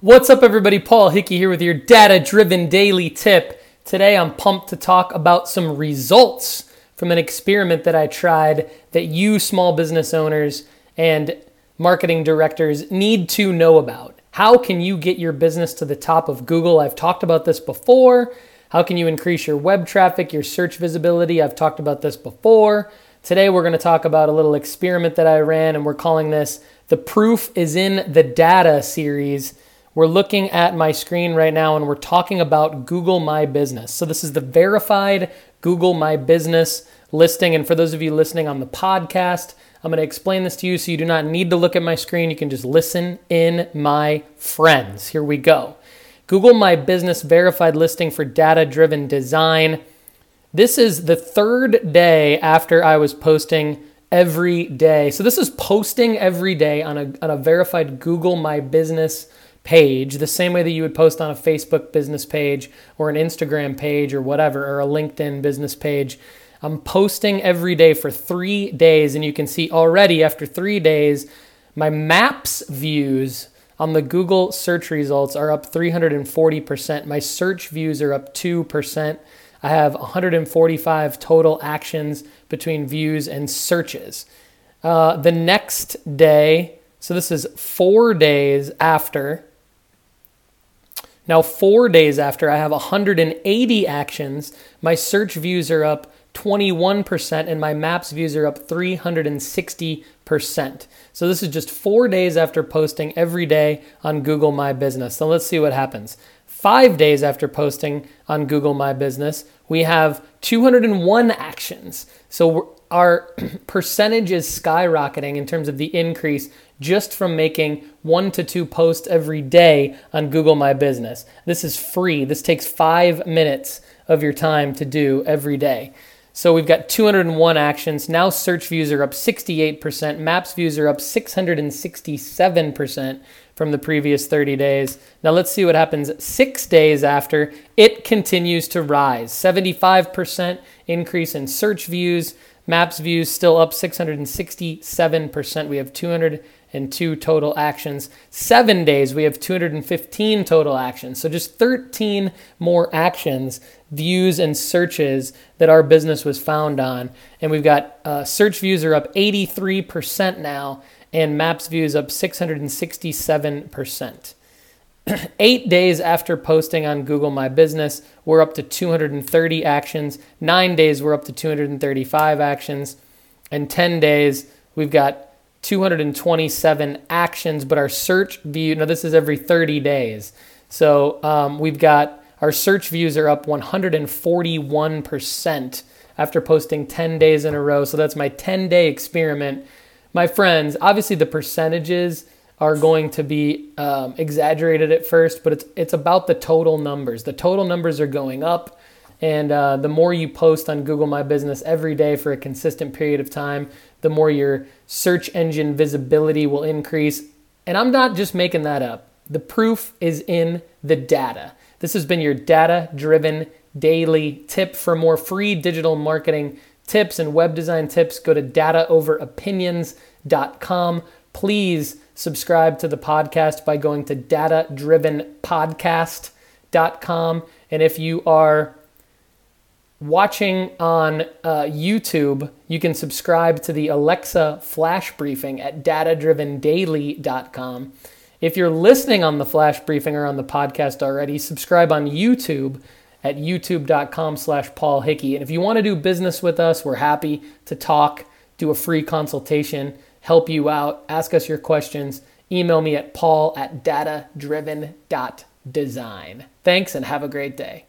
What's up, everybody? Paul Hickey here with your data driven daily tip. Today, I'm pumped to talk about some results from an experiment that I tried that you, small business owners and marketing directors, need to know about. How can you get your business to the top of Google? I've talked about this before. How can you increase your web traffic, your search visibility? I've talked about this before. Today, we're going to talk about a little experiment that I ran, and we're calling this the Proof is in the Data series we're looking at my screen right now and we're talking about Google My Business. So, this is the verified Google My Business listing. And for those of you listening on the podcast, I'm going to explain this to you so you do not need to look at my screen. You can just listen in, my friends. Here we go. Google My Business verified listing for data driven design. This is the third day after I was posting every day. So, this is posting every day on a, on a verified Google My Business page, the same way that you would post on a Facebook business page or an Instagram page or whatever, or a LinkedIn business page. I'm posting every day for three days, and you can see already after three days, my maps views on the Google search results are up 340%. My search views are up 2%. I have 145 total actions between views and searches. Uh, the next day, so this is four days after now, four days after I have 180 actions, my search views are up 21% and my maps views are up 360%. So this is just four days after posting every day on Google My Business. So let's see what happens. Five days after posting on Google My Business, we have 201 actions. So our percentage is skyrocketing in terms of the increase just from making one to two posts every day on Google My Business. This is free. This takes five minutes of your time to do every day. So we've got 201 actions. Now search views are up 68%, maps views are up 667% from the previous 30 days. Now let's see what happens six days after. It continues to rise 75% increase in search views, maps views still up 667%. We have 202 total actions. Seven days, we have 215 total actions. So just 13 more actions, views, and searches that our business was found on. And we've got uh, search views are up 83% now and maps views up 667%. Eight days after posting on Google My Business, we're up to 230 actions. Nine days, we're up to 235 actions. And 10 days, we've got 227 actions, but our search view, now this is every 30 days. So um, we've got our search views are up 141% after posting 10 days in a row. So that's my 10 day experiment my friends, obviously the percentages are going to be um, exaggerated at first, but it's it's about the total numbers. The total numbers are going up, and uh, the more you post on Google My Business every day for a consistent period of time, the more your search engine visibility will increase. And I'm not just making that up. The proof is in the data. This has been your data driven daily tip for more free digital marketing tips and web design tips, go to dataoveropinions.com. Please subscribe to the podcast by going to datadrivenpodcast.com. And if you are watching on uh, YouTube, you can subscribe to the Alexa flash briefing at datadrivendaily.com. If you're listening on the flash briefing or on the podcast already, subscribe on YouTube at youtube.com slash Paul Hickey. And if you want to do business with us, we're happy to talk, do a free consultation, help you out, ask us your questions. Email me at paul at datadriven.design. Thanks and have a great day.